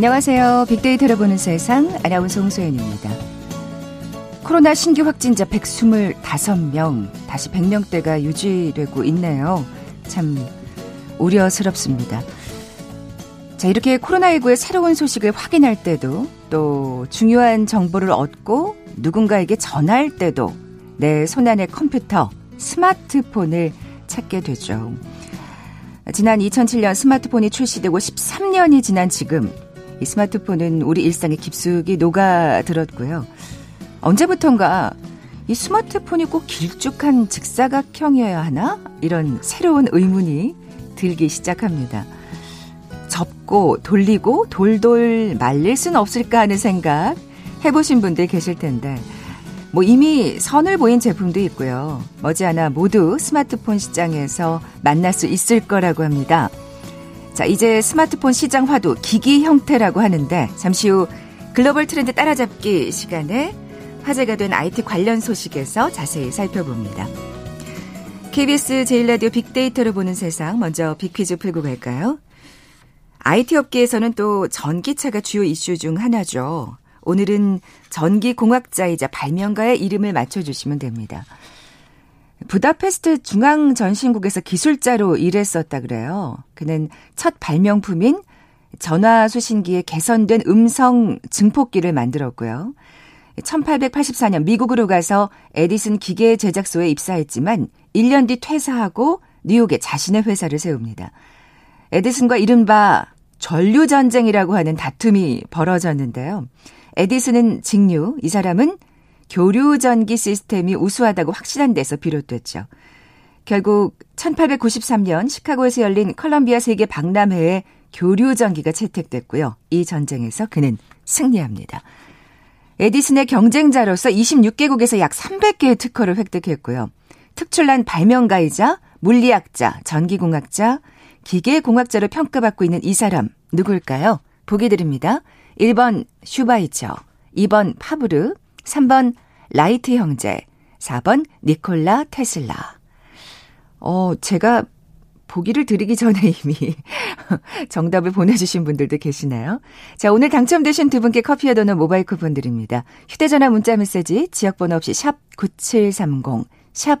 안녕하세요. 빅데이터를 보는 세상 아나운서 홍소연입니다. 코로나 신규 확진자 125명, 다시 100명대가 유지되고 있네요. 참 우려스럽습니다. 자, 이렇게 코로나19의 새로운 소식을 확인할 때도 또 중요한 정보를 얻고 누군가에게 전할 때도 내 손안의 컴퓨터, 스마트폰을 찾게 되죠. 지난 2007년 스마트폰이 출시되고 13년이 지난 지금 이 스마트폰은 우리 일상에 깊숙이 녹아들었고요. 언제부턴가 이 스마트폰이 꼭 길쭉한 직사각형이어야 하나? 이런 새로운 의문이 들기 시작합니다. 접고 돌리고 돌돌 말릴 순 없을까 하는 생각 해보신 분들 계실 텐데 뭐 이미 선을 보인 제품도 있고요. 머지않아 모두 스마트폰 시장에서 만날 수 있을 거라고 합니다. 자, 이제 스마트폰 시장 화두 기기 형태라고 하는데 잠시 후 글로벌 트렌드 따라잡기 시간에 화제가 된 IT 관련 소식에서 자세히 살펴봅니다. KBS 제일라디오 빅데이터를 보는 세상 먼저 빅퀴즈 풀고 갈까요? IT 업계에서는 또 전기차가 주요 이슈 중 하나죠. 오늘은 전기공학자이자 발명가의 이름을 맞춰주시면 됩니다. 부다페스트 중앙 전신국에서 기술자로 일했었다 그래요. 그는 첫 발명품인 전화 수신기의 개선된 음성 증폭기를 만들었고요. 1884년 미국으로 가서 에디슨 기계 제작소에 입사했지만 1년 뒤 퇴사하고 뉴욕에 자신의 회사를 세웁니다. 에디슨과 이른바 전류 전쟁이라고 하는 다툼이 벌어졌는데요. 에디슨은 직류, 이 사람은 교류 전기 시스템이 우수하다고 확신한 데서 비롯됐죠. 결국 1893년 시카고에서 열린 컬럼비아 세계 박람회에 교류 전기가 채택됐고요. 이 전쟁에서 그는 승리합니다. 에디슨의 경쟁자로서 26개국에서 약 300개의 특허를 획득했고요. 특출난 발명가이자 물리학자, 전기공학자, 기계공학자로 평가받고 있는 이 사람 누굴까요? 보기 드립니다. 1번 슈바이처, 2번 파브르, 3번 라이트 형제, 4번 니콜라 테슬라. 어, 제가 보기를 드리기 전에 이미 정답을 보내주신 분들도 계시나요? 자, 오늘 당첨되신 두 분께 커피와 도넛 모바일 쿠폰 드립니다. 휴대전화 문자 메시지 지역번호 없이 샵 9730, 샵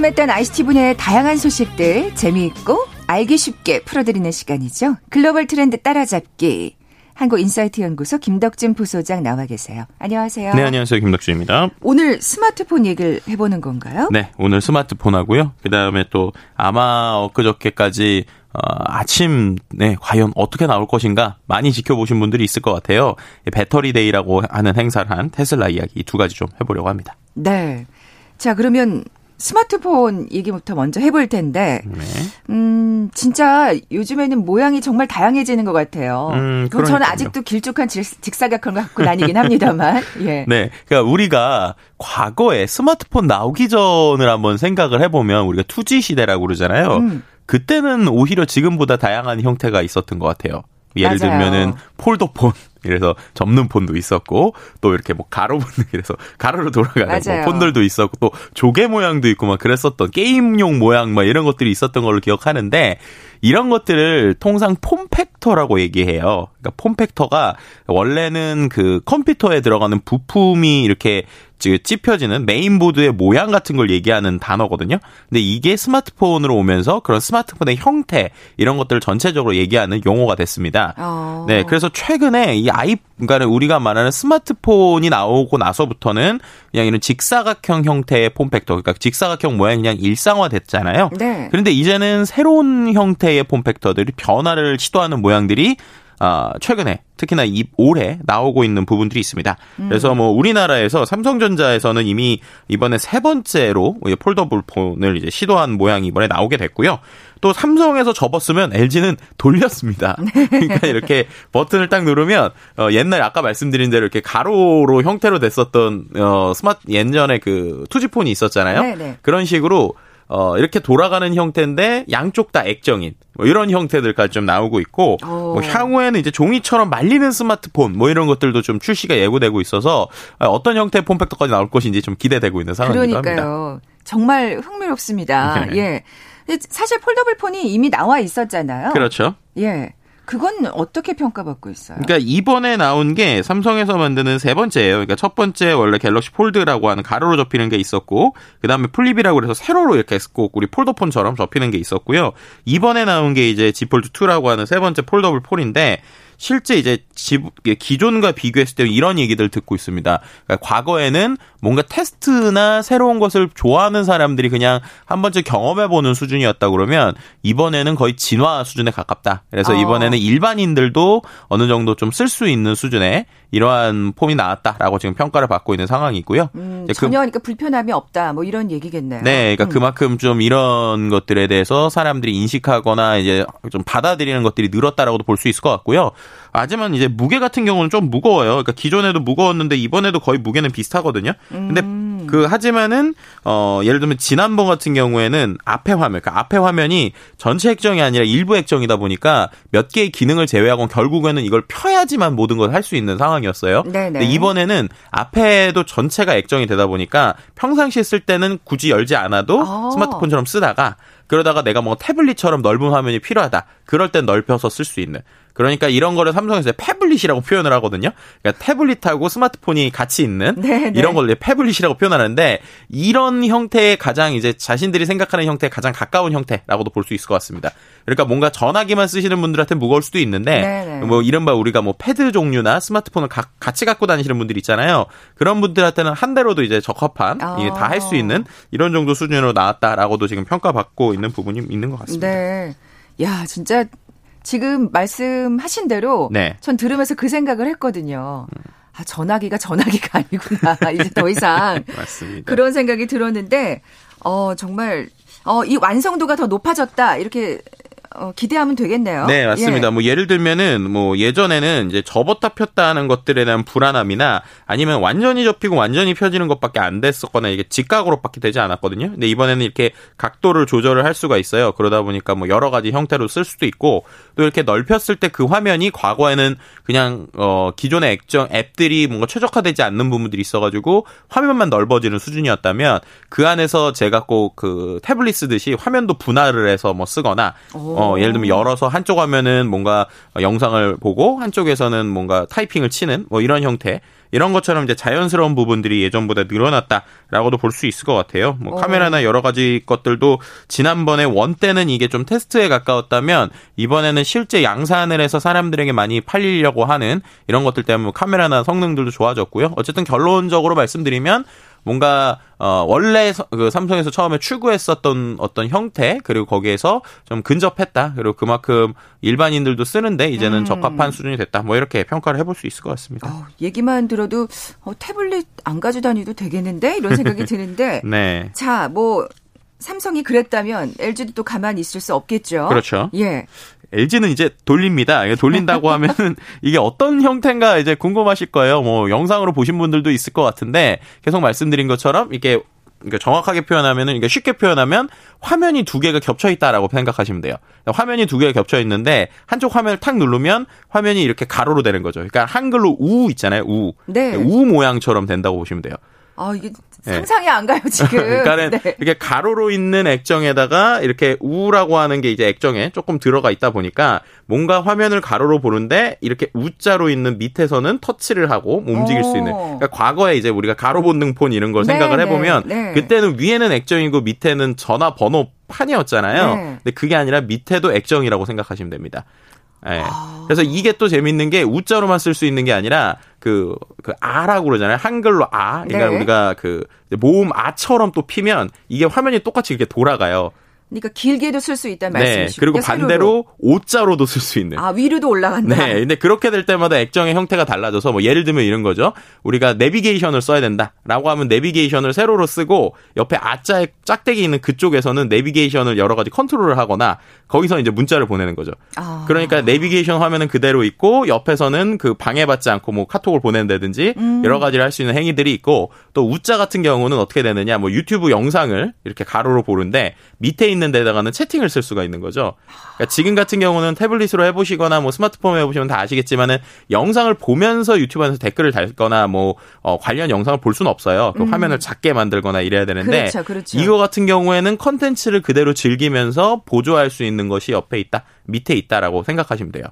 궁금했던 ICT 분야의 다양한 소식들 재미있고 알기 쉽게 풀어드리는 시간이죠. 글로벌 트렌드 따라잡기. 한국인사이트 연구소 김덕진 부소장 나와 계세요. 안녕하세요. 네, 안녕하세요. 김덕진입니다. 오늘 스마트폰 얘기를 해보는 건가요? 네, 오늘 스마트폰 하고요. 그 다음에 또 아마 엊그저께까지 어, 아침에 과연 어떻게 나올 것인가 많이 지켜보신 분들이 있을 것 같아요. 배터리 데이라고 하는 행사를 한 테슬라 이야기 두 가지 좀 해보려고 합니다. 네. 자, 그러면 스마트폰 얘기부터 먼저 해볼 텐데, 네. 음, 진짜 요즘에는 모양이 정말 다양해지는 것 같아요. 음, 그럼 저는 아직도 길쭉한 직사각형을 갖고 다니긴 합니다만, 예. 네. 그러니까 우리가 과거에 스마트폰 나오기 전을 한번 생각을 해보면 우리가 투지 시대라고 그러잖아요. 음. 그때는 오히려 지금보다 다양한 형태가 있었던 것 같아요. 예를 맞아요. 들면은 폴더폰 그래서 접는 폰도 있었고 또 이렇게 뭐 가로 붙는 그래서 가로로 돌아가는 뭐 폰들도 있었고 또 조개 모양도 있고 막 그랬었던 게임용 모양 막 이런 것들이 있었던 걸로 기억하는데 이런 것들을 통상 폼팩터라고 얘기해요. 그러니까 폼팩터가 원래는 그 컴퓨터에 들어가는 부품이 이렇게 찝혀지는 메인보드의 모양 같은 걸 얘기하는 단어거든요. 근데 이게 스마트폰으로 오면서 그런 스마트폰의 형태 이런 것들을 전체적으로 얘기하는 용어가 됐습니다. 어. 네, 그래서 최근에 이 아이 그러니까 우리가 말하는 스마트폰이 나오고 나서부터는 그냥 이런 직사각형 형태의 폼팩터, 그러니까 직사각형 모양이 그냥 일상화됐잖아요. 네. 그런데 이제는 새로운 형태 의 폼팩터들이 변화를 시도하는 모양들이 아, 최근에 특히나 이 올해 나오고 있는 부분들이 있습니다. 음. 그래서 뭐 우리나라에서 삼성전자에서는 이미 이번에 세 번째로 폴더블 폰을 이제 시도한 모양이 이번에 나오게 됐고요. 또 삼성에서 접었으면 LG는 돌렸습니다. 네. 그러니까 이렇게 버튼을 딱 누르면 어 옛날 아까 말씀드린 대로 이렇게 가로로 형태로 됐었던 어 스마트 예전에 그 투지폰이 있었잖아요. 네네. 네. 그런 식으로 어, 이렇게 돌아가는 형태인데 양쪽 다 액정인 뭐 이런 형태들까지 좀 나오고 있고 뭐 향후에는 이제 종이처럼 말리는 스마트폰 뭐 이런 것들도 좀 출시가 예고되고 있어서 어떤 형태의 폼팩터까지 나올 것인지 좀 기대되고 있는 상황입니다. 그러니까요. 정말 흥미롭습니다. 네. 예. 사실 foldable 폰이 이미 나와 있었잖아요. 그렇죠. 예. 그건 어떻게 평가받고 있어요? 그러니까 이번에 나온 게 삼성에서 만드는 세 번째예요. 그러니까 첫 번째 원래 갤럭시 폴드라고 하는 가로로 접히는 게 있었고 그다음에 플립이라고 해서 세로로 이렇게 꼭 우리 폴더폰처럼 접히는 게 있었고요. 이번에 나온 게 이제 Z 폴드 2라고 하는 세 번째 foldable 폰인데 실제 이제 기존과 비교했을 때 이런 얘기들 듣고 있습니다. 그러니까 과거에는 뭔가 테스트나 새로운 것을 좋아하는 사람들이 그냥 한 번쯤 경험해보는 수준이었다 그러면 이번에는 거의 진화 수준에 가깝다. 그래서 어. 이번에는 일반인들도 어느 정도 좀 쓸 수 있는 수준의 이러한 폼이 나왔다라고 지금 평가를 받고 있는 상황이고요. 음, 그 전혀 그러니까 불편함이 없다. 뭐 이런 얘기겠네요. 네, 그러니까 음. 그만큼 좀 이런 것들에 대해서 사람들이 인식하거나 이제 좀 받아들이는 것들이 늘었다라고도 볼 수 있을 것 같고요. 하지만 이제 무게 같은 경우는 좀 무거워요. 그러니까 기존에도 무거웠는데 이번에도 거의 무게는 비슷하거든요. 근데 음. 그 하지만은 어 예를 들면 지난번 같은 경우에는 앞에 화면, 그러니까 앞에 화면이 전체 액정이 아니라 일부 액정이다 보니까 몇 개의 기능을 제외하고 결국에는 이걸 펴야지만 모든 걸 할 수 있는 상황이었어요. 네네. 근데 이번에는 앞에도 전체가 액정이 되다 보니까 평상시에 쓸 때는 굳이 열지 않아도 아. 스마트폰처럼 쓰다가 그러다가 내가 뭐 태블릿처럼 넓은 화면이 필요하다. 그럴 땐 넓혀서 쓸 수 있는. 그러니까 이런 거를 삼성에서 패블릿이라고 표현을 하거든요. 그러니까 태블릿하고 스마트폰이 같이 있는 네네. 네. 이런 걸 패블릿이라고 표현하는데 이런 형태의 가장 이제 자신들이 생각하는 형태에 가장 가까운 형태라고도 볼 수 있을 것 같습니다. 그러니까 뭔가 전화기만 쓰시는 분들한테 무거울 수도 있는데 네네. 네. 뭐 이른바 우리가 뭐 패드 종류나 스마트폰을 가, 같이 갖고 다니시는 분들 있잖아요. 그런 분들한테는 한 대로도 이제 적합한 아. 이게 다할 수 있는 이런 정도 수준으로 나왔다라고도 지금 평가받고 있는 부분이 있는 것 같습니다. 네. 야, 진짜 지금 말씀하신 대로 네. 전 들으면서 그 생각을 했거든요. 아, 전화기가 전화기가 아니구나. 이제 더 이상 맞습니다. 그런 생각이 들었는데 어 정말 어 이 완성도가 더 높아졌다. 이렇게 어, 기대하면 되겠네요. 네, 맞습니다. 예. 뭐 예를 들면은 뭐 예전에는 이제 접었다 폈다 하는 것들에 대한 불안함이나 아니면 완전히 접히고 완전히 펴지는 것밖에 안 됐었거나 이게 직각으로밖에 되지 않았거든요. 근데 이번에는 이렇게 각도를 조절을 할 수가 있어요. 그러다 보니까 뭐 여러 가지 형태로 쓸 수도 있고 또 이렇게 넓혔을 때 그 화면이 과거에는 그냥 어 기존의 액정 앱들이 뭔가 최적화되지 않는 부분들이 있어 가지고 화면만 넓어지는 수준이었다면 그 안에서 제가 꼭 그 태블릿 쓰듯이 화면도 분할을 해서 뭐 쓰거나 오. 어, 예를 들면 열어서 한쪽 화면은 뭔가 영상을 보고 한쪽에서는 뭔가 타이핑을 치는 뭐 이런 형태 이런 것처럼 이제 자연스러운 부분들이 예전보다 늘어났다라고도 볼 수 있을 것 같아요. 뭐 어. 카메라나 여러 가지 것들도 지난번에 원 때는 이게 좀 테스트에 가까웠다면 이번에는 실제 양산을 해서 사람들에게 많이 팔리려고 하는 이런 것들 때문에 뭐 카메라나 성능들도 좋아졌고요. 어쨌든 결론적으로 말씀드리면 뭔가 어 원래 그 삼성에서 처음에 추구했었던 어떤 형태 그리고 거기에서 좀 근접했다 그리고 그만큼 일반인들도 쓰는데 이제는 음. 적합한 수준이 됐다 뭐 이렇게 평가를 해볼 수 있을 것 같습니다. 어, 얘기만 들어도 어, 태블릿 안 가져 다니도 되겠는데 이런 생각이 드는데 네. 자뭐 삼성이 그랬다면 LG도 또 가만히 있을 수 없겠죠. 그렇죠. 예. LG는 이제 돌립니다. 돌린다고 하면은 이게 어떤 형태인가 이제 궁금하실 거예요. 뭐 영상으로 보신 분들도 있을 것 같은데 계속 말씀드린 것처럼 이게 그러니까 정확하게 표현하면은 그러니까 쉽게 표현하면 화면이 두 개가 겹쳐 있다라고 생각하시면 돼요. 화면이 두 개가 겹쳐 있는데 한쪽 화면을 탁 누르면 화면이 이렇게 가로로 되는 거죠. 그러니까 한글로 우 있잖아요. 우. 네. 우 모양처럼 된다고 보시면 돼요. 아, 이게 네. 상상이 네. 안 가요, 지금. 그러니까는 네. 이렇게 가로로 있는 액정에다가 이렇게 우라고 하는 게 이제 액정에 조금 들어가 있다 보니까 뭔가 화면을 가로로 보는데 이렇게 우자로 있는 밑에서는 터치를 하고 움직일 수 있는. 그러니까 과거에 이제 우리가 가로 본능폰 이런 걸 네, 생각을 네, 해보면 네. 그때는 위에는 액정이고 밑에는 전화 번호 판이었잖아요. 근데 그게 아니라 밑에도 액정이라고 생각하시면 됩니다. 예. 아. 그래서 이게 또 재밌는 게 우자로만 쓸 수 있는 게 아니라 그, 그 아라고 그러잖아요. 한글로 아. 그러니까 네. 우리가 그 모음 아처럼 또 피면 이게 화면이 똑같이 이렇게 돌아가요. 그러니까 길게도 쓸 수 있다는 네, 말씀이시죠. 그리고 반대로 O자로도 쓸 수 있는. 아, 위로도 올라간다. 네. 근데 그렇게 될 때마다 액정의 형태가 달라져서 뭐 예를 들면 이런 거죠. 우리가 내비게이션을 써야 된다라고 하면 내비게이션을 세로로 쓰고 옆에 아자에 짝대기 있는 그쪽에서는 내비게이션을 여러 가지 컨트롤을 하거나 거기서 이제 문자를 보내는 거죠. 아. 그러니까 내비게이션 화면은 그대로 있고 옆에서는 그 방해받지 않고 뭐 카톡을 보낸다든지 음. 여러 가지를 할 수 있는 행위들이 있고 또 우자 같은 경우는 어떻게 되느냐 뭐 유튜브 영상을 이렇게 가로로 보는데 밑에 있는 데다가는 채팅을 쓸 수가 있는 거죠. 그러니까 지금 같은 경우는 태블릿으로 해보시거나 뭐 스마트폰 해보시면 다 아시겠지만은 영상을 보면서 유튜브 안에서 댓글을 달거나 뭐 어, 관련 영상을 볼 수는 없어요. 그 음. 화면을 작게 만들거나 이래야 되는데 그렇죠, 그렇죠. 이거 같은 경우에는 컨텐츠를 그대로 즐기면서 보조할 수 있는 것이 옆에 있다, 밑에 있다라고 생각하시면 돼요.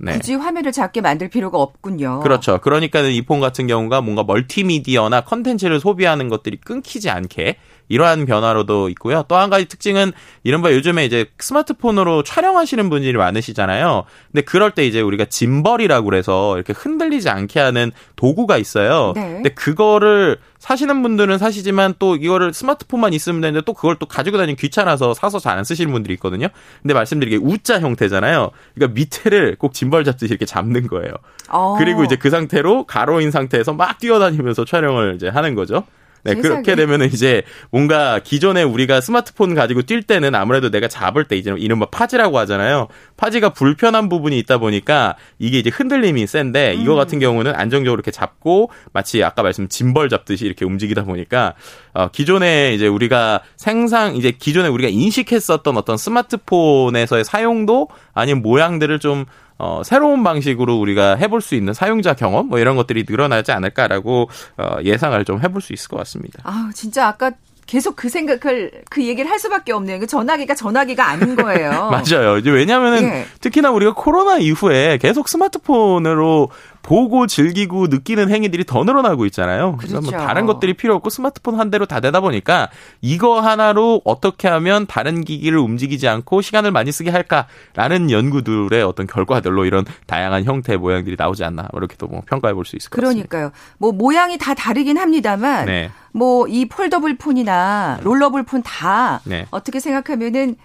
네. 굳이 화면을 작게 만들 필요가 없군요. 그렇죠. 그러니까는 이 폰 같은 경우가 뭔가 멀티미디어나 컨텐츠를 소비하는 것들이 끊기지 않게 이러한 변화로도 있고요. 또 한 가지 특징은 이른바 요즘에 이제 스마트폰으로 촬영하시는 분들이 많으시잖아요. 근데 그럴 때 이제 우리가 짐벌이라고 그래서 이렇게 흔들리지 않게 하는 도구가 있어요. 네. 근데 그거를 사시는 분들은 사시지만 또 이거를 스마트폰만 있으면 되는데 또 그걸 또 가지고 다니기 귀찮아서 사서 잘 안 쓰시는 분들이 있거든요. 근데 말씀드리게 우자 형태잖아요. 그러니까 밑에를 꼭 짐벌 잡듯이 이렇게 잡는 거예요. 어. 그리고 이제 그 상태로 가로인 상태에서 막 뛰어다니면서 촬영을 이제 하는 거죠. 네. 그렇게 되면 이제 뭔가 기존에 우리가 스마트폰 가지고 뛸 때는 아무래도 내가 잡을 때 이제 이른바 파지라고 하잖아요. 파지가 불편한 부분이 있다 보니까 이게 이제 흔들림이 센데 음. 이거 같은 경우는 안정적으로 이렇게 잡고 마치 아까 말씀 짐벌 잡듯이 이렇게 움직이다 보니까 어, 기존에 이제 우리가 생상 이제 기존에 우리가 인식했었던 어떤 스마트폰에서의 사용도 아니면 모양들을 좀 어, 새로운 방식으로 우리가 해볼 수 있는 사용자 경험 뭐 이런 것들이 늘어나지 않을까라고 어, 예상을 좀 해볼 수 있을 것 같습니다. 아 진짜 아까 계속 그 생각을 그 얘기를 할 수밖에 없네요. 그 전화기가 전화기가 아닌 거예요. 맞아요. 이제 왜냐하면은 예. 특히나 우리가 코로나 이후에 계속 스마트폰으로 보고 즐기고 느끼는 행위들이 더 늘어나고 있잖아요. 그래서 뭐 그렇죠. 뭐 다른 것들이 필요 없고 스마트폰 한 대로 다 되다 보니까 이거 하나로 어떻게 하면 다른 기기를 움직이지 않고 시간을 많이 쓰게 할까라는 연구들의 어떤 결과들로 이런 다양한 형태 모양들이 나오지 않나 이렇게 또뭐 평가해 볼 수 있을 것 같습니다. 그러니까요. 뭐 모양이 다 다르긴 합니다만 네. 뭐이 foldable 폰이나 rollable 폰 다 네. 어떻게 생각하면은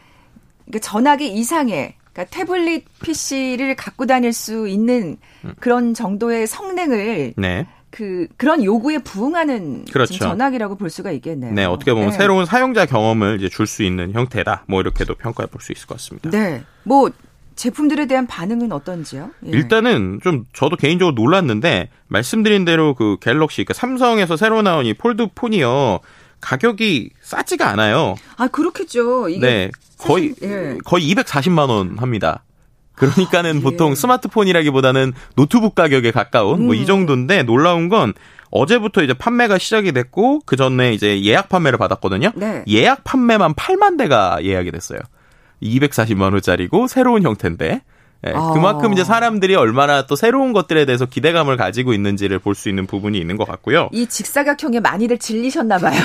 전화기 이상의 그러니까 태블릿 PC를 갖고 다닐 수 있는 음. 그런 정도의 성능을 네. 그 그런 요구에 부응하는 그렇죠. 전화기라고 볼 수가 있겠네요. 네, 어떻게 보면 네. 새로운 사용자 경험을 이제 줄 수 있는 형태다. 뭐 이렇게도 평가해 볼 수 있을 것 같습니다. 네. 뭐 제품들에 대한 반응은 어떤지요? 예. 일단은 좀 저도 개인적으로 놀랐는데 말씀드린 대로 그 갤럭시 그 삼성에서 새로 나온 이 폴드 폰이요. 가격이 싸지가 않아요. 아, 그렇겠죠. 네. 거의 예. 거의 240만 원 합니다. 그러니까는 아, 예. 보통 스마트폰이라기보다는 노트북 가격에 가까운 음. 뭐이 정도인데 놀라운 건 어제부터 이제 판매가 시작이 됐고 그 전에 이제 예약 판매를 받았거든요. 네. 예약 판매만 8만 대가 예약이 됐어요. 240만 원짜리고 새로운 형태인데 네, 아. 그만큼 이제 사람들이 얼마나 또 새로운 것들에 대해서 기대감을 가지고 있는지를 볼 수 있는 부분이 있는 것 같고요. 이 직사각형에 많이들 질리셨나 봐요.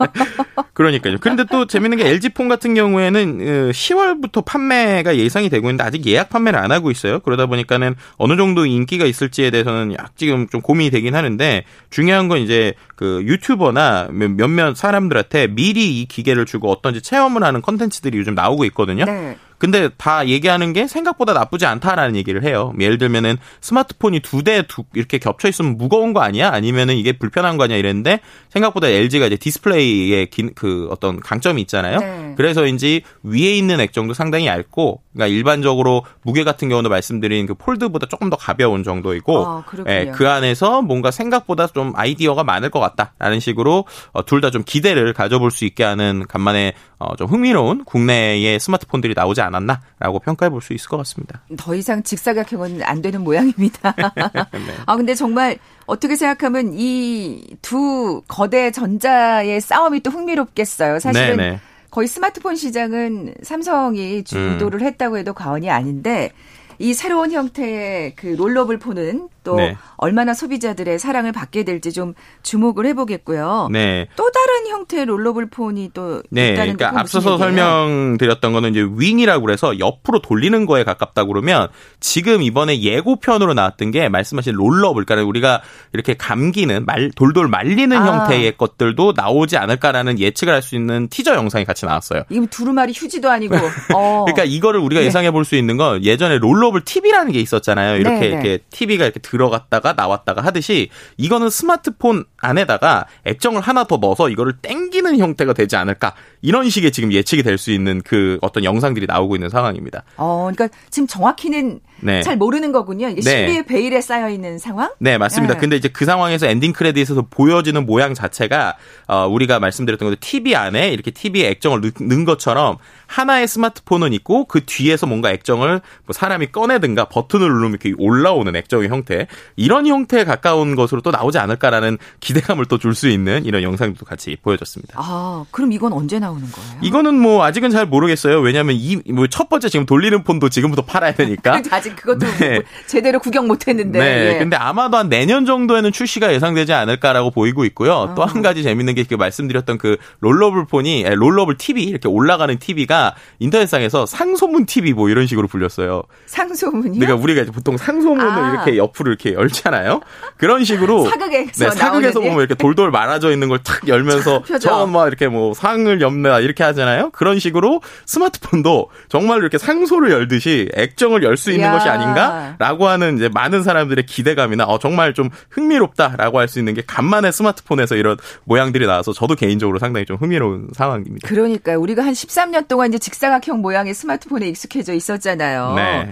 그러니까요. 근데 또 재밌는 게 LG폰 같은 경우에는 10월부터 어, 판매가 예상이 되고 있는데 아직 예약 판매를 안 하고 있어요. 그러다 보니까는 어느 정도 인기가 있을지에 대해서는 약 지금 좀 고민이 되긴 하는데 중요한 건 이제 그 유튜버나 몇몇 사람들한테 미리 이 기계를 주고 어떤지 체험을 하는 컨텐츠들이 요즘 나오고 있거든요. 네. 근데 다 얘기하는 게 생각보다 나쁘지 않다라는 얘기를 해요. 예를 들면은 스마트폰이 두대두 이렇게 겹쳐 있으면 무거운 거 아니야? 아니면은 이게 불편한 거 아니야? 이랬는데 생각보다 LG가 이제 디스플레이에 긴, 그 어떤 강점이 있잖아요. 네. 그래서인지 위에 있는 액정도 상당히 얇고 그러니까 일반적으로 무게 같은 경우도 말씀드린 그 폴드보다 조금 더 가벼운 정도이고 아, 예, 그 안에서 뭔가 생각보다 좀 아이디어가 많을 것 같다라는 식으로 어, 둘 다 좀 기대를 가져볼 수 있게 하는 간만에 어, 좀 흥미로운 국내의 스마트폰들이 나오지 않았나라고 평가해 볼 수 있을 것 같습니다. 더 이상 직사각형은 안 되는 모양입니다. 네. 아 근데 정말 어떻게 생각하면 이 두 거대 전자의 싸움이 또 흥미롭겠어요. 사실은 네네. 네. 거의 스마트폰 시장은 삼성이 주도를 음. 했다고 해도 과언이 아닌데 이 새로운 형태의 그 롤러블 폰은 또 네. 얼마나 소비자들의 사랑을 받게 될지 좀 주목을 해보겠고요. 네. 또 다른 형태의 rollable 폰이 또 네. 있다는 그러니까 앞서서 설명드렸던 거는 이제 윙이라고 그래서 옆으로 돌리는 거에 가깝다 그러면 지금 이번에 예고편으로 나왔던 게 말씀하신 rollable, 그러니까 우리가 이렇게 감기는 말 돌돌 말리는 아. 형태의 것들도 나오지 않을까라는 예측을 할 수 있는 티저 영상이 같이 나왔어요. 이거 두루마리 휴지도 아니고. 어. 그러니까 이거를 우리가 네. 예상해 볼 수 있는 건 예전에 rollable TV라는 게 있었잖아요. 이렇게 네, 네. 이렇게 TV가 이렇게 들어갔다가 나왔다가 하듯이 이거는 스마트폰 안에다가 액정을 하나 더 넣어서 이거를 땡기는 형태가 되지 않을까 이런 식의 지금 예측이 될 수 있는 그 어떤 영상들이 나오고 있는 상황입니다. 어, 그러니까 지금 정확히는 네. 잘 모르는 거군요. 이게 네. 신비의 베일에 쌓여 있는 상황? 네, 맞습니다. 네. 근데 이제 그 상황에서 엔딩 크레딧에서 보여지는 모양 자체가 어, 우리가 말씀드렸던 것처럼 TV 안에 이렇게 TV에 액정을 넣은 것처럼 하나의 스마트폰은 있고 그 뒤에서 뭔가 액정을 뭐 사람이 꺼내든가 버튼을 누르면 이렇게 올라오는 액정의 형태 이런 형태에 가까운 것으로 또 나오지 않을까라는 기대감을 또 줄 수 있는 이런 영상도 같이 보여줬습니다. 아, 그럼 이건 언제 나오는 거예요? 이거는 뭐 아직은 잘 모르겠어요. 왜냐하면 이 뭐 첫 번째 지금 돌리는 폰도 지금부터 팔아야 되니까. 아직 그것도 네. 뭐 제대로 구경 못했는데. 네. 예. 근데 아마도 한 내년 정도에는 출시가 예상되지 않을까라고 보이고 있고요. 어. 또한 가지 재밌는 게그 말씀드렸던 그 rollable 폰이 rollable TV 이렇게 올라가는 TV가 인터넷상에서 상소문 TV 뭐 이런 식으로 불렸어요. 상소문이요? 그러니까 우리가 보통 상소문을 아. 이렇게 옆으로 이렇게 열잖아요. 그런 식으로 사극에서 네, 사극에서 보면 이렇게 돌돌 말아져 있는 걸 탁 열면서 저건 막 이렇게 뭐 상을 엽다 이렇게 하잖아요. 그런 식으로 스마트폰도 정말 이렇게 상소를 열듯이 액정을 열 수 있는 야. 것이 아닌가라고 하는 이제 많은 사람들의 기대감이나 어 정말 좀 흥미롭다라고 할 수 있는 게 간만에 스마트폰에서 이런 모양들이 나와서 저도 개인적으로 상당히 좀 흥미로운 상황입니다. 그러니까 우리가 한 13년 동안 이제 직사각형 모양의 스마트폰에 익숙해져 있었잖아요. 네.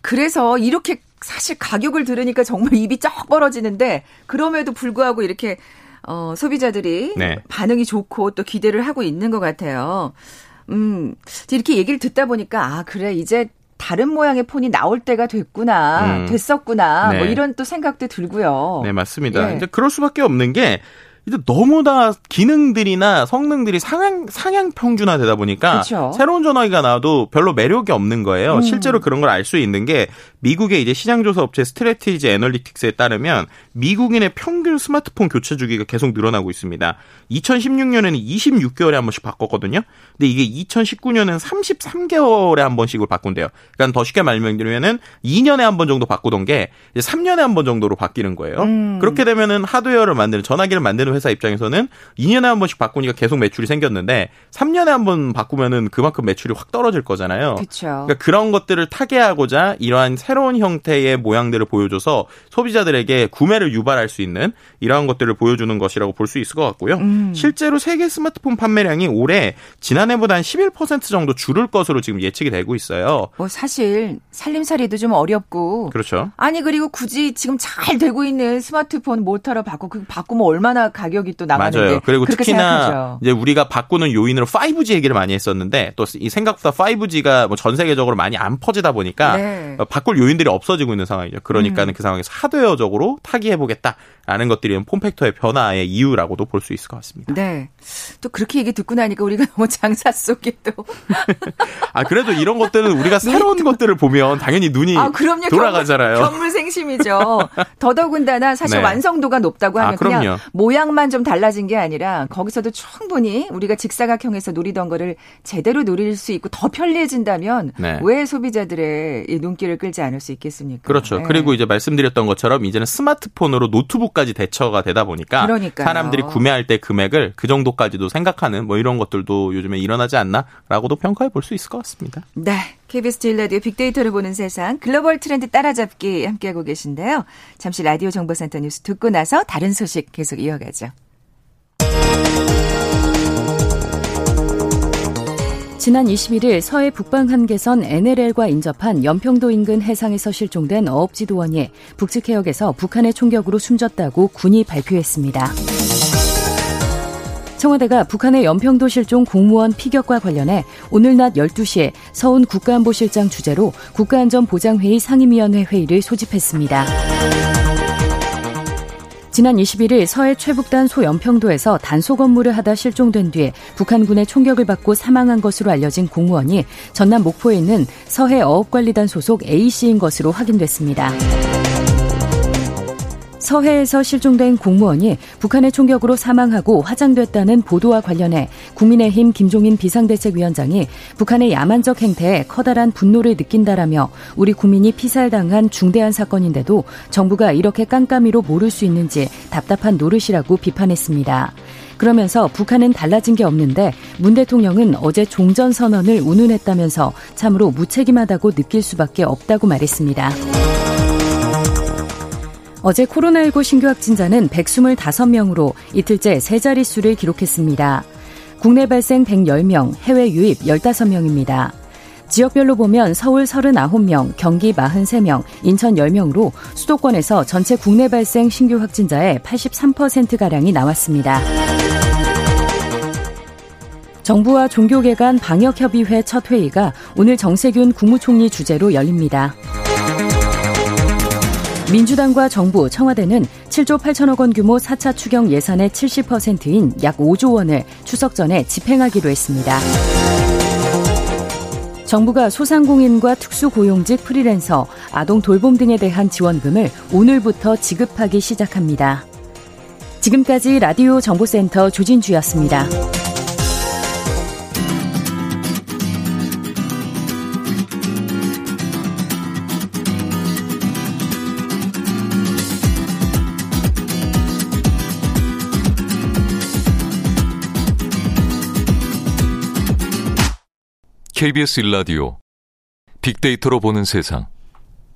그래서 이렇게 사실 가격을 들으니까 정말 입이 쩍 벌어지는데 그럼에도 불구하고 이렇게 어, 소비자들이 네. 반응이 좋고 또 기대를 하고 있는 것 같아요. 음, 이렇게 얘기를 듣다 보니까 아 그래 이제 다른 모양의 폰이 나올 때가 됐구나, 음. 됐었구나, 뭐 네. 뭐 이런 또 생각도 들고요. 네, 맞습니다. 예. 이제 그럴 수밖에 없는 게 이제 너무나 기능들이나 성능들이 상향 상향 평준화 되다 보니까 그쵸? 새로운 전화기가 나와도 별로 매력이 없는 거예요. 음. 실제로 그런 걸 알 수 있는 게 미국의 이제 시장 조사 업체 스트레티지 애널리틱스에 따르면 미국인의 평균 스마트폰 교체 주기가 계속 늘어나고 있습니다. 2016년에는 26개월에 한 번씩 바꿨거든요. 근데 이게 2019년은 33개월에 한 번씩을 바꾼대요. 그러니까 더 쉽게 말하면은 2년에 한 번 정도 바꾸던 게 3년에 한 번 정도로 바뀌는 거예요. 음. 그렇게 되면은 하드웨어를 만드는 전화기를 만드는 회사 입장에서는 2년에 한 번씩 바꾸니까 계속 매출이 생겼는데 3년에 한 번 바꾸면은 그만큼 매출이 확 떨어질 거잖아요. 그렇죠. 그러니까 그런 것들을 타개하고자 이러한 새로운 형태의 모양들을 보여줘서 소비자들에게 구매를 유발할 수 있는 이러한 것들을 보여주는 것이라고 볼 수 있을 것 같고요. 음. 실제로 세계 스마트폰 판매량이 올해 지난해보다 한 11% 정도 줄을 것으로 지금 예측이 되고 있어요. 뭐 사실 살림살이도 좀 어렵고 그렇죠. 아니 그리고 굳이 지금 잘 되고 있는 스마트폰 모터로 바꿔 그 바꾸면 얼마나 가 격이 또 나가는데 맞아요. 그리고 특히나 생각하죠. 이제 우리가 바꾸는 요인으로 5G 얘기를 많이 했었는데 또 이 생각보다 5G가 뭐 전 세계적으로 많이 안 퍼지다 보니까 네. 바꿀 요인들이 없어지고 있는 상황이죠. 그러니까는 음. 그 상황에서 하드웨어적으로 타기해 보겠다 라는 것들이 폼팩터의 변화의 이유라고도 볼 수 있을 것 같습니다. 네. 또 그렇게 얘기 듣고 나니까 우리가 너무 장사 속에 또. 아 그래도 이런 것들은 우리가 새로운 것들을 보면 당연히 눈이 아, 그럼요. 돌아가잖아요. 견물생심이죠. 더더군다나 사실 네. 완성도가 높다고 하면 아, 그냥 모양만 좀 달라진 게 아니라 거기서도 충분히 우리가 직사각형에서 노리던 거를 제대로 노릴 수 있고 더 편리해진다면 네. 왜 소비자들의 눈길을 끌지 않을 수 있겠습니까? 그렇죠. 네. 그리고 이제 말씀드렸던 것처럼 이제는 스마트폰으로 노트북 까지 대처가 되다 보니까 그러니까요. 사람들이 구매할 때 금액을 그 정도까지도 생각하는 뭐 이런 것들도 요즘에 일어나지 않나라고도 평가해 볼 수 있을 것 같습니다. 네. KBS 제일라디오 빅데이터를 보는 세상 글로벌 트렌드 따라잡기 함께하고 계신데요. 잠시 라디오 정보센터 뉴스 듣고 나서 다른 소식 계속 이어가죠. 지난 21일 서해 북방 한계선 NLL과 인접한 연평도 인근 해상에서 실종된 어업지도원이 북측 해역에서 북한의 총격으로 숨졌다고 군이 발표했습니다. 청와대가 북한의 연평도 실종 공무원 피격과 관련해 오늘 낮 12시에 서훈 국가안보실장 주재로 국가안전보장회의 상임위원회 회의를 소집했습니다. 지난 21일 서해 최북단 소연평도에서 단속 업무를 하다 실종된 뒤에 북한군의 총격을 받고 사망한 것으로 알려진 공무원이 전남 목포에 있는 서해 어업관리단 소속 A씨인 것으로 확인됐습니다. 서해에서 실종된 공무원이 북한의 총격으로 사망하고 화장됐다는 보도와 관련해 국민의힘 김종인 비상대책위원장이 북한의 야만적 행태에 커다란 분노를 느낀다라며 우리 국민이 피살당한 중대한 사건인데도 정부가 이렇게 깜깜이로 모를 수 있는지 답답한 노릇이라고 비판했습니다. 그러면서 북한은 달라진 게 없는데 문 대통령은 어제 종전 선언을 운운했다면서 참으로 무책임하다고 느낄 수밖에 없다고 말했습니다. 어제 코로나19 신규 확진자는 125명으로 이틀째 세 자릿수를 기록했습니다. 국내 발생 110명, 해외 유입 15명입니다. 지역별로 보면 서울 39명, 경기 43명, 인천 10명으로 수도권에서 전체 국내 발생 신규 확진자의 83%가량이 나왔습니다. 정부와 종교계 간 방역협의회 첫 회의가 오늘 정세균 국무총리 주재로 열립니다. 민주당과 정부, 청와대는 7조 8천억 원 규모 4차 추경 예산의 70%인 약 5조 원을 추석 전에 집행하기로 했습니다. 정부가 소상공인과 특수고용직 프리랜서, 아동 돌봄 등에 대한 지원금을 오늘부터 지급하기 시작합니다. 지금까지 라디오 정보센터 조진주였습니다. KBS 일라디오 빅데이터로 보는 세상.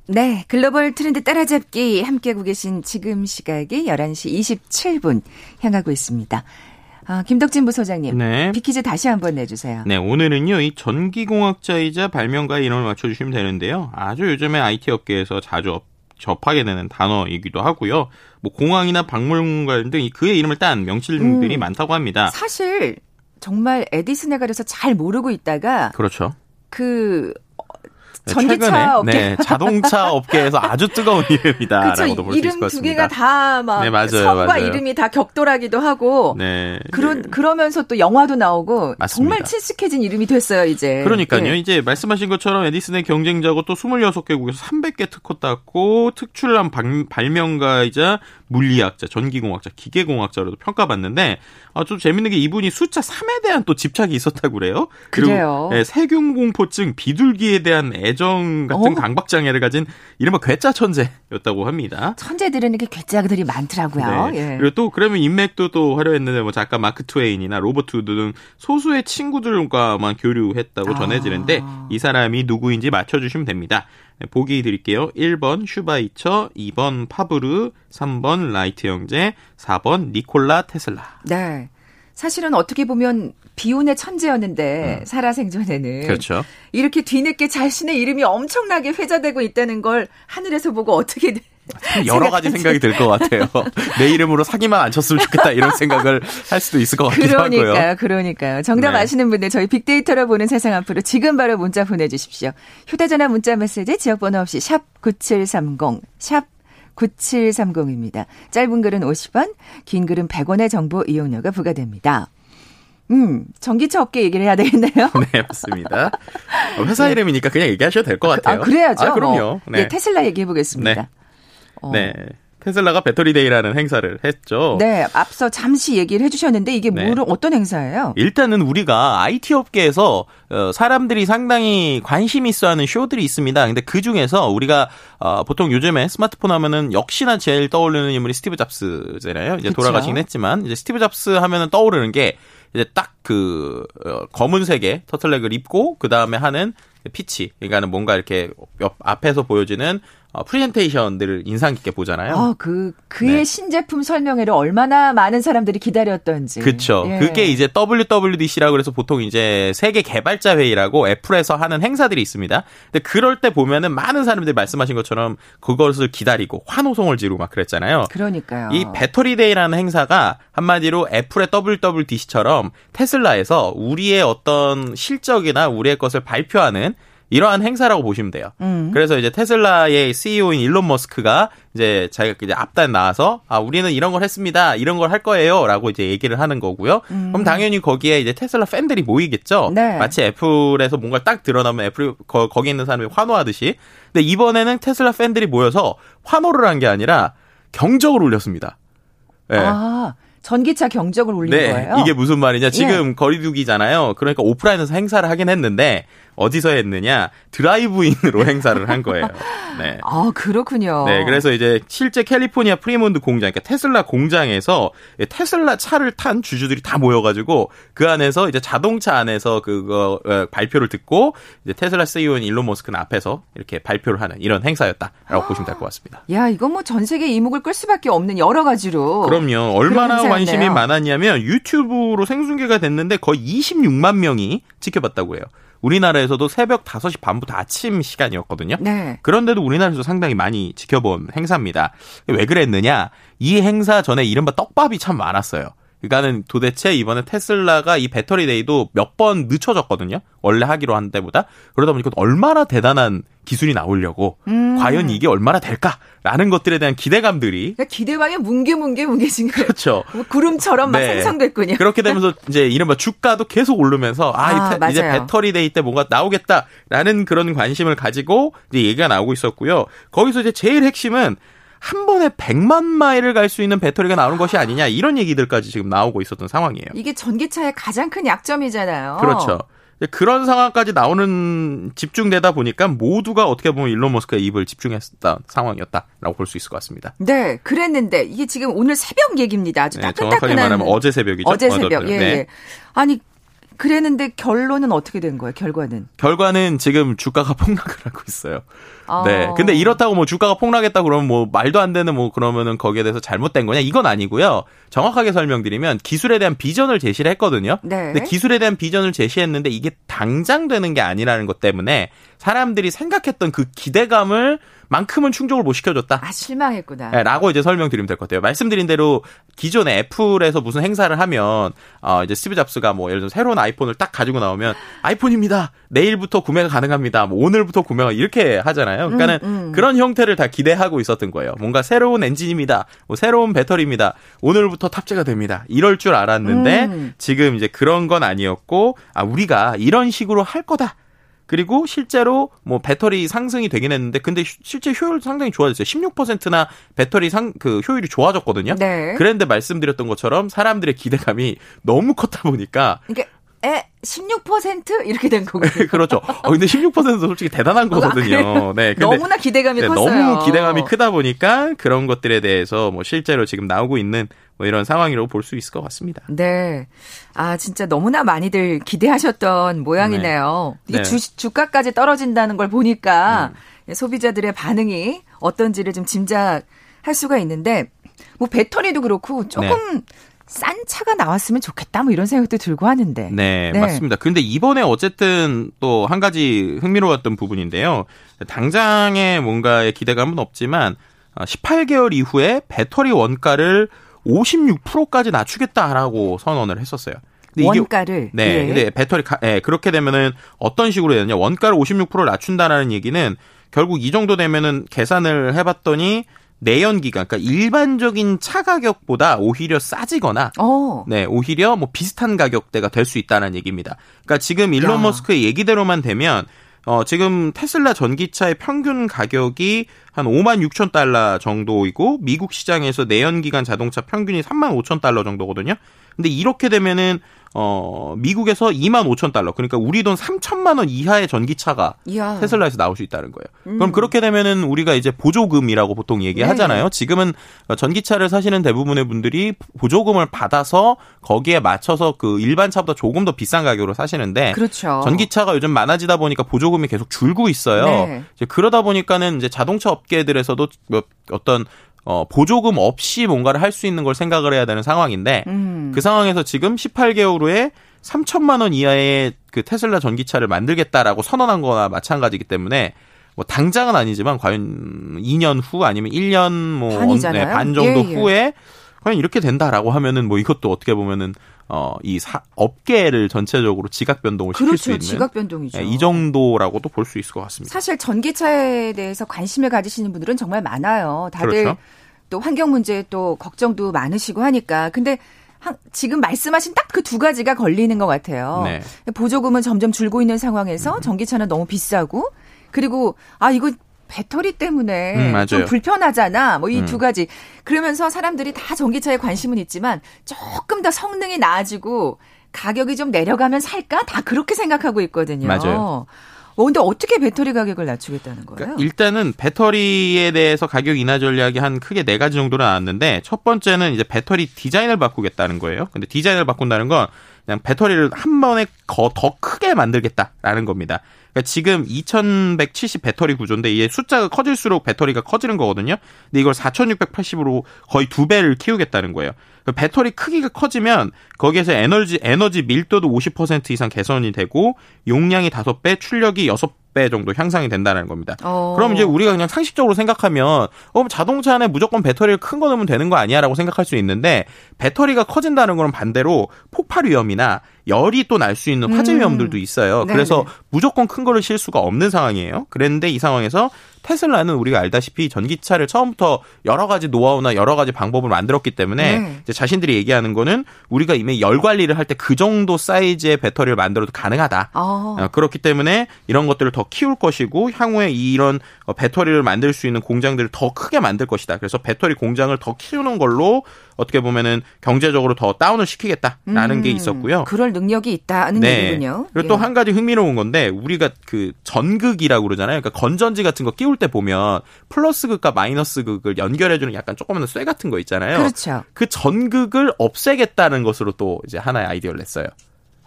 네, 글로벌 트렌드 따라잡기 함께하고 계신 지금 시각이 11시 27분 향하고 있습니다. 아, 김덕진 부소장님. 네. 비키즈 다시 한번 내주세요. 네, 오늘은요, 이 전기공학자이자 발명가의 이름을 맞춰주시면 되는데요. 아주 요즘에 IT 업계에서 자주 접하게 되는 단어이기도 하고요. 뭐 공항이나 박물관 등 그의 이름을 딴 명칭들이 음, 많다고 합니다. 사실 정말 에디슨에 가려서 잘 모르고 있다가 그렇죠. 그 네, 전기차 업계, 네, 자동차 업계에서 아주 뜨거운 이름이다라고도 볼 수 있을 것 같습니다. 이름 두 개가 다막 네, 성과 맞아요. 이름이 다 격돌하기도 하고, 네, 그런 그러면서 또 영화도 나오고 맞습니다. 정말 친숙해진 이름이 됐어요 이제. 그러니까요, 네. 이제 말씀하신 것처럼 에디슨의 경쟁자고 또 26개국에서 300개 특허 땄고 특출난 발명가이자 물리학자, 전기공학자, 기계공학자로도 평가받는데 아, 좀 재밌는 게 이분이 숫자 3에 대한 또 집착이 있었다고 그래요. 그래요. 네, 세균 공포증, 비둘기에 대한 애정 같은 어? 강박장애를 가진 이른바 괴짜 천재였다고 합니다. 천재들은 이렇게 괴짜들이 많더라고요. 네. 예. 그리고 또 그러면 인맥도 또 화려했는데 뭐 작가 마크 트웨인이나 로버트 우드 등 소수의 친구들과만 교류했다고 아. 전해지는데 이 사람이 누구인지 맞춰주시면 됩니다. 네, 보기 드릴게요. 1번 슈바이처, 2번 파브르, 3번 라이트 형제, 4번 니콜라 테슬라. 네. 사실은 어떻게 보면 비운의 천재였는데 음. 살아생전에는 그렇죠. 이렇게 뒤늦게 자신의 이름이 엄청나게 회자되고 있다는 걸 하늘에서 보고 어떻게 여러 가지 생각이 들 것 같아요. 내 이름으로 사기만 안 쳤으면 좋겠다 이런 생각을 할 수도 있을 것 같기도 그러니까요, 하고요. 그러니까요. 그러니까요. 정답 네. 아시는 분들 저희 빅데이터로 보는 세상 앞으로 지금 바로 문자 보내주십시오. 휴대전화 문자 메시지 지역번호 없이 샵 9730, 샵 9730입니다. 짧은 글은 50원, 긴 글은 100원의 정보 이용료가 부과됩니다. 음, 전기차 업계 얘기를 해야 되겠네요. 네, 맞습니다. 회사 네. 이름이니까 그냥 얘기하셔도 될 것 같아요. 아, 그래야죠. 아, 그럼요. 뭐. 네. 네, 테슬라 얘기해 보겠습니다. 네. 어. 네. 테슬라가 Battery Day라는 행사를 했죠. 네, 앞서 잠시 얘기를 해주셨는데 이게 네. 뭐를 어떤 행사예요? 일단은 우리가 IT 업계에서 어, 사람들이 상당히 관심 있어하는 쇼들이 있습니다. 근데 그 중에서 우리가 어, 보통 요즘에 스마트폰 하면은 역시나 제일 떠오르는 인물이 스티브 잡스잖아요. 이제 그쵸? 돌아가시긴 했지만 이제 스티브 잡스 하면은 떠오르는 게 이제 딱그 어, 검은색의 터틀넥을 입고 그 다음에 하는 피치, 그러니까는 뭔가 이렇게 옆 앞에서 보여지는 어, 프레젠테이션들을 인상 깊게 보잖아요. 아, 그 그의 네. 신제품 설명회를 얼마나 많은 사람들이 기다렸던지. 그렇죠. 예. 그게 이제 WWDC라고 그래서 보통 이제 세계 개발자 회의라고 애플에서 하는 행사들이 있습니다. 근데 그럴 때 보면은 많은 사람들이 말씀하신 것처럼 그것을 기다리고 환호성을 지르고 막 그랬잖아요. 그러니까요. 이 Battery Day라는 행사가 한마디로 애플의 WWDC처럼 테슬라에서 우리의 어떤 실적이나 우리의 것을 발표하는 이러한 행사라고 보시면 돼요. 음. 그래서 이제 테슬라의 CEO인 일론 머스크가 이제 자기가 이제 앞단 나와서 아 우리는 이런 걸 했습니다. 이런 걸 할 거예요라고 이제 얘기를 하는 거고요. 음. 그럼 당연히 거기에 이제 테슬라 팬들이 모이겠죠. 네. 마치 애플에서 뭔가 딱 드러나면 애플 거, 거기 있는 사람이 환호하듯이. 근데 이번에는 테슬라 팬들이 모여서 환호를 한 게 아니라 경적을 울렸습니다. 네. 아. 전기차 경적을 울린 네, 거예요? 이게 무슨 말이냐. 지금 예. 거리두기잖아요. 그러니까 오프라인에서 행사를 하긴 했는데 어디서 했느냐? 드라이브인으로 행사를 한 거예요. 네. 아, 그렇군요. 네, 그래서 이제 실제 캘리포니아 프리몬트 공장, 그러니까 테슬라 공장에서 테슬라 차를 탄 주주들이 다 모여가지고 그 안에서 이제 자동차 안에서 그거 어, 발표를 듣고 이제 테슬라 CEO인 일론 머스크는 앞에서 이렇게 발표를 하는 이런 행사였다라고 아. 보시면 될 것 같습니다. 야, 이건 뭐 전 세계 이목을 끌 수밖에 없는 여러 가지로. 그럼요. 얼마나 관심이 많았냐면 유튜브로 생중계가 됐는데 거의 26만 명이 지켜봤다고 해요. 우리나라에서도 새벽 5시 반부터 아침 시간이었거든요. 네. 그런데도 우리나라에서 상당히 많이 지켜본 행사입니다. 왜 그랬느냐? 이 행사 전에 이른바 떡밥이 참 많았어요. 그러니까는 도대체 이번에 테슬라가 이 배터리 데이도 몇 번 늦춰졌거든요. 원래 하기로 한 때보다. 그러다 보니까 얼마나 대단한 기술이 나오려고 음. 과연 이게 얼마나 될까라는 것들에 대한 기대감들이 그러니까 기대감이 뭉게뭉게 뭉개진 거예요. 그렇죠. 뭐 구름처럼 막 네. 생성됐군요. 그렇게 되면서 이제 이른바 주가도 계속 오르면서 아, 아 이제 Battery Day 때 뭔가 나오겠다라는 그런 관심을 가지고 이제 얘기가 나오고 있었고요. 거기서 이제 제일 핵심은 한 번에 100만 마일을 갈 수 있는 배터리가 나오는 것이 아니냐 이런 얘기들까지 지금 나오고 있었던 상황이에요. 이게 전기차의 가장 큰 약점이잖아요. 그렇죠. 그런 상황까지 나오는 집중되다 보니까 모두가 어떻게 보면 일론 머스크의 입을 집중했던 상황이었다라고 볼 수 있을 것 같습니다. 네, 그랬는데 이게 지금 오늘 새벽 얘기입니다. 아주 네, 따끈따끈한. 정확하게 말하면 어제 새벽이죠. 어제 새벽. 예, 네. 예. 아니 그랬는데 결론은 어떻게 된 거예요? 결과는? 결과는 지금 주가가 폭락을 하고 있어요. 아. 네. 근데 이렇다고 뭐 주가가 폭락했다 그러면 뭐 말도 안 되는 뭐 그러면은 거기에 대해서 잘못된 거냐? 이건 아니고요. 정확하게 설명드리면 기술에 대한 비전을 제시를 했거든요. 네. 근데 기술에 대한 비전을 제시했는데 이게 당장 되는 게 아니라는 것 때문에 사람들이 생각했던 그 기대감을 만큼은 충족을 못 시켜줬다. 아 실망했구나. 네, 라고 이제 설명드리면 될 것 같아요. 말씀드린 대로 기존에 애플에서 무슨 행사를 하면 어 이제 스티브 잡스가 뭐 예를 들어 새로운 아이폰을 딱 가지고 나오면 아이폰입니다. 내일부터 구매가 가능합니다. 뭐 오늘부터 구매가 이렇게 하잖아요. 그러니까는 음, 음. 그런 형태를 다 기대하고 있었던 거예요. 뭔가 새로운 엔진입니다. 뭐 새로운 배터리입니다. 오늘부터 탑재가 됩니다. 이럴 줄 알았는데 음. 지금 이제 그런 건 아니었고 아 우리가 이런 식으로 할 거다. 그리고 실제로 뭐 배터리 상승이 되긴 했는데 근데 실제 효율 상당히 좋아졌어요. 16%나 배터리 상 그 효율이 좋아졌거든요. 네. 그런데 말씀드렸던 것처럼 사람들의 기대감이 너무 컸다 보니까 그러니까 에, 16% 이렇게 된 거군요. 그렇죠. 어, 근데 16%도 솔직히 대단한 아, 거거든요. 네. 근데 너무나 기대감이 네, 컸어요. 너무 기대감이 크다 보니까 그런 것들에 대해서 뭐 실제로 지금 나오고 있는 뭐 이런 상황이라고 볼 수 있을 것 같습니다. 네. 아, 진짜 너무나 많이들 기대하셨던 모양이네요. 네. 이게 네. 주, 주가까지 떨어진다는 걸 보니까 음. 소비자들의 반응이 어떤지를 좀 짐작할 수가 있는데 뭐 배터리도 그렇고 조금 네. 싼 차가 나왔으면 좋겠다 뭐 이런 생각도 들고 하는데. 네, 네. 맞습니다. 근데 이번에 어쨌든 또 한 가지 흥미로웠던 부분인데요. 당장의 뭔가의 기대감은 없지만 18개월 어, 이후에 배터리 원가를 56%까지 낮추겠다라고 선언을 했었어요. 근데 원가를 네, 예. 근데 배터리 가, 예, 그렇게 되면은 어떤 식으로 되느냐? 원가를 56% 낮춘다라는 얘기는 결국 이 정도 되면은 계산을 해봤더니 내연기관, 그러니까 일반적인 차 가격보다 오히려 싸지거나, 오. 어. 네, 오히려 뭐 비슷한 가격대가 될 수 있다는 얘기입니다. 그러니까 지금 일론 야. 머스크의 얘기대로만 되면 어, 지금 테슬라 전기차의 평균 가격이 한 5만 6천 달러 정도이고 미국 시장에서 내연기관 자동차 평균이 3만 5천 달러 정도거든요. 근데 이렇게 되면은 어, 미국에서 2만 5천 달러. 그러니까 우리 돈 3천만 원 이하의 전기차가 이야. 테슬라에서 나올 수 있다는 거예요. 음. 그럼 그렇게 되면은 우리가 이제 보조금이라고 보통 얘기하잖아요. 네. 지금은 전기차를 사시는 대부분의 분들이 보조금을 받아서 거기에 맞춰서 그 일반 차보다 조금 더 비싼 가격으로 사시는데 그렇죠. 전기차가 요즘 많아지다 보니까 보조금이 계속 줄고 있어요. 네. 이제 그러다 보니까는 이제 자동차 업계들에서도 뭐 어떤 어, 보조금 없이 뭔가를 할 수 있는 걸 생각을 해야 되는 상황인데 음. 그 상황에서 지금 18개월 후에 3천만 원 이하의 그 테슬라 전기차를 만들겠다라고 선언한 거나 마찬가지이기 때문에 뭐 당장은 아니지만 과연 2년 후 아니면 1년 뭐 네, 반 정도 예, 예. 후에 과연 이렇게 된다라고 하면은 뭐 이것도 어떻게 보면은 어, 이 사, 업계를 전체적으로 지각 변동을 시킬 그렇죠, 수 있는 지각 변동이죠. 네, 이 정도라고도 볼 수 있을 것 같습니다. 사실 전기차에 대해서 관심을 가지시는 분들은 정말 많아요. 다들 그렇죠. 또 환경 문제에 또 걱정도 많으시고 하니까. 근데 지금 말씀하신 딱 그 두 가지가 걸리는 것 같아요. 네. 보조금은 점점 줄고 있는 상황에서 음. 전기차는 너무 비싸고 그리고 아 이거 배터리 때문에 음, 좀 불편하잖아. 뭐 이두 음. 가지. 그러면서 사람들이 다 전기차에 관심은 있지만 조금 더 성능이 나아지고 가격이 좀 내려가면 살까? 다 그렇게 생각하고 있거든요. 맞아요. 어, 근데 어떻게 배터리 가격을 낮추겠다는 거예요? 그러니까 일단은 배터리에 대해서 가격 인하 전략이 한 크게 네 가지 정도 나왔는데 첫 번째는 이제 배터리 디자인을 바꾸겠다는 거예요. 근데 디자인을 바꾼다는 건 그냥 배터리를 한 번에 더 크게 만들겠다라는 겁니다. 그러니까 지금 2170 배터리 구조인데 이게 숫자가 커질수록 배터리가 커지는 거거든요. 근데 이걸 4680으로 거의 두 배를 키우겠다는 거예요. 그 배터리 크기가 커지면 거기에서 에너지 에너지 밀도도 50% 이상 개선이 되고 용량이 5배, 출력이 6배 정도 향상이 된다는 겁니다. 어. 그럼 이제 우리가 그냥 상식적으로 생각하면 어 자동차 안에 무조건 배터리를 큰 거 넣으면 되는 거 아니야라고 생각할 수 있는데 배터리가 커진다는 거는 반대로 폭발 위험이나 열이 또 날 수 있는 화재 음. 위험들도 있어요. 음. 그래서 무조건 큰 거를 실 수가 없는 상황이에요. 그랬는데 이 상황에서 테슬라는 우리가 알다시피 전기차를 처음부터 여러 가지 노하우나 여러 가지 방법을 만들었기 때문에 네. 이제 자신들이 얘기하는 거는 우리가 이미 열 관리를 할 때 그 정도 사이즈의 배터리를 만들어도 가능하다. 어. 어. 그렇기 때문에 이런 것들을 더 키울 것이고 향후에 이런 어, 배터리를 만들 수 있는 공장들을 더 크게 만들 것이다. 그래서 배터리 공장을 더 키우는 걸로 어떻게 보면은 경제적으로 더 다운을 시키겠다라는 음, 게 있었고요. 그럴 능력이 있다는 네. 얘기군요. 그리고 예. 또한 가지 흥미로운 건데 우리가 그 전극이라고 그러잖아요. 그러니까 건전지 같은 거 끼울 때 보면 플러스 극과 마이너스 극을 연결해주는 약간 조그만 쇠 같은 거 있잖아요. 그렇죠. 그 전극을 없애겠다는 것으로 또 이제 하나의 아이디어를 냈어요.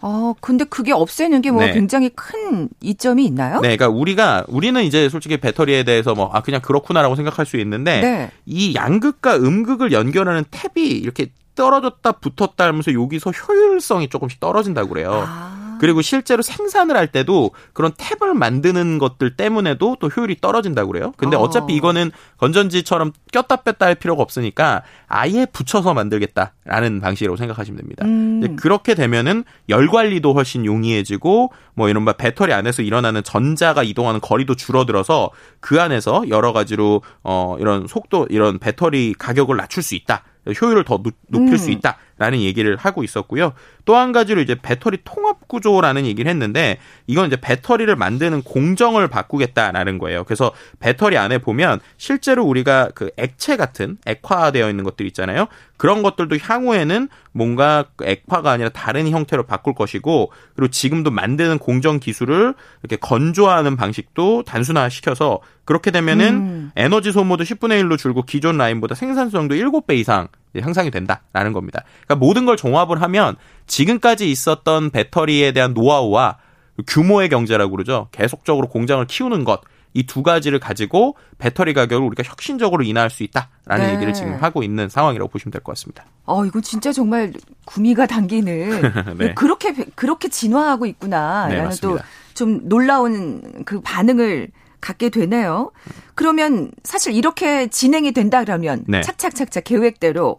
어, 근데 그게 없애는 게뭐 네. 굉장히 큰 이점이 있나요? 네, 그러니까 우리가 우리는 이제 솔직히 배터리에 대해서 뭐 아 그냥 그렇구나라고 생각할 수 있는데 네. 이 양극과 음극을 연결하는 탭이 이렇게 떨어졌다 붙었다 하면서 여기서 효율성이 조금씩 떨어진다고 그래요. 아. 그리고 실제로 생산을 할 때도 그런 탭을 만드는 것들 때문에도 또 효율이 떨어진다고 그래요. 근데 어. 차피 이거는 건전지처럼 꼈다 뺐다 할 필요가 없으니까 아예 붙여서 만들겠다라는 방식으로 생각하시면 됩니다. 음. 그렇게 되면은 열 관리도 훨씬 용이해지고 뭐 이런 배터리 안에서 일어나는 전자가 이동하는 거리도 줄어들어서 그 안에서 여러 가지로 어 이런 속도 이런 배터리 가격을 낮출 수 있다. 효율을 더 높일 음. 수 있다 라는 얘기를 하고 있었고요. 또 한 가지로 이제 배터리 통합 구조라는 얘기를 했는데 이건 이제 배터리를 만드는 공정을 바꾸겠다라는 거예요. 그래서 배터리 안에 보면 실제로 우리가 그 액체 같은 액화되어 있는 것들 있잖아요. 그런 것들도 향후에는 뭔가 액화가 아니라 다른 형태로 바꿀 것이고 그리고 지금도 만드는 공정 기술을 이렇게 건조하는 방식도 단순화시켜서 그렇게 되면은 음. 에너지 소모도 10분의 1로 줄고 기존 라인보다 생산성도 7배 이상 향상이 된다라는 겁니다. 그러니까 모든 걸 종합을 하면 지금까지 있었던 배터리에 대한 노하우와 규모의 경제라고 그러죠. 계속적으로 공장을 키우는 것. 이 두 가지를 가지고 배터리 가격을 우리가 혁신적으로 인하할 수 있다라는 네. 얘기를 지금 하고 있는 상황이라고 보시면 될 것 같습니다. 어, 이거 진짜 정말 구미가 당기는 네. 그렇게 그렇게 진화하고 있구나라는 네, 또좀 놀라운 그 반응을 갖게 되네요. 그러면 사실 이렇게 진행이 된다 그러면 네. 착착착착 계획대로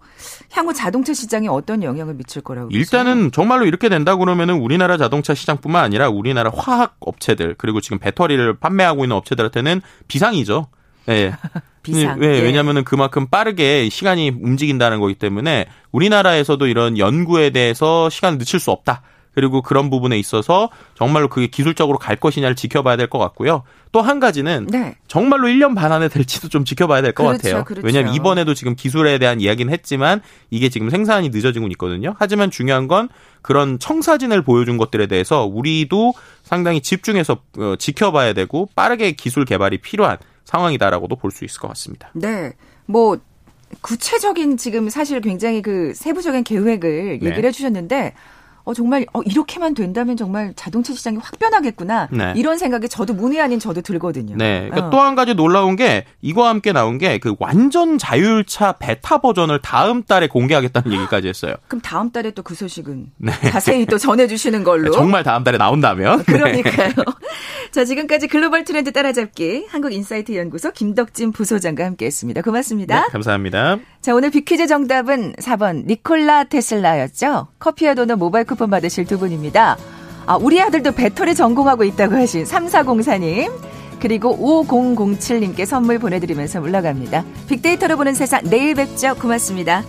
향후 자동차 시장에 어떤 영향을 미칠 거라고 일단은 보세요? 정말로 이렇게 된다 그러면은 우리나라 자동차 시장뿐만 아니라 우리나라 화학 업체들 그리고 지금 배터리를 판매하고 있는 업체들한테는 비상이죠. 예. 비상. 왜? 예. 왜냐면은 그만큼 빠르게 시간이 움직인다는 거기 때문에 우리나라에서도 이런 연구에 대해서 시간을 늦출 수 없다. 그리고 그런 부분에 있어서 정말로 그게 기술적으로 갈 것이냐를 지켜봐야 될 것 같고요. 또 한 가지는 네. 정말로 1년 반 안에 될지도 좀 지켜봐야 될것 그렇죠, 같아요. 그렇죠. 왜냐하면 이번에도 지금 기술에 대한 이야기는 했지만 이게 지금 생산이 늦어지고 있거든요. 하지만 중요한 건 그런 청사진을 보여준 것들에 대해서 우리도 상당히 집중해서 어, 지켜봐야 되고 빠르게 기술 개발이 필요한 상황이다라고도 볼 수 있을 것 같습니다. 네. 뭐 구체적인 지금 사실 굉장히 그 세부적인 계획을 네. 얘기를 해주셨는데 어, 정말, 어, 이렇게만 된다면 정말 자동차 시장이 확 변하겠구나. 네. 이런 생각이 저도 문의 아닌 저도 들거든요. 네. 그러니까 어. 또한 가지 놀라운 게 이거와 함께 나온 게 그 완전 자율차 베타 버전을 다음 달에 공개하겠다는 얘기까지 했어요. 그럼 다음 달에 또 그 소식은 네. 자세히 또 전해주시는 걸로. 정말 다음 달에 나온다면. 그러니까요. 네. 자, 지금까지 글로벌 트렌드 따라잡기 한국인사이트 연구소 김덕진 부소장과 함께 했습니다. 고맙습니다. 네, 감사합니다. 자, 오늘 빅퀴즈 정답은 4번 니콜라 테슬라였죠. 커피와 도넛 모바일 쿠폰 받으실 두 분입니다. 아, 우리 아들도 배터리 전공하고 있다고 하신 3404님. 그리고 5007님께 선물 보내드리면서 올라갑니다. 빅데이터로 보는 세상 내일 뵙죠. 고맙습니다.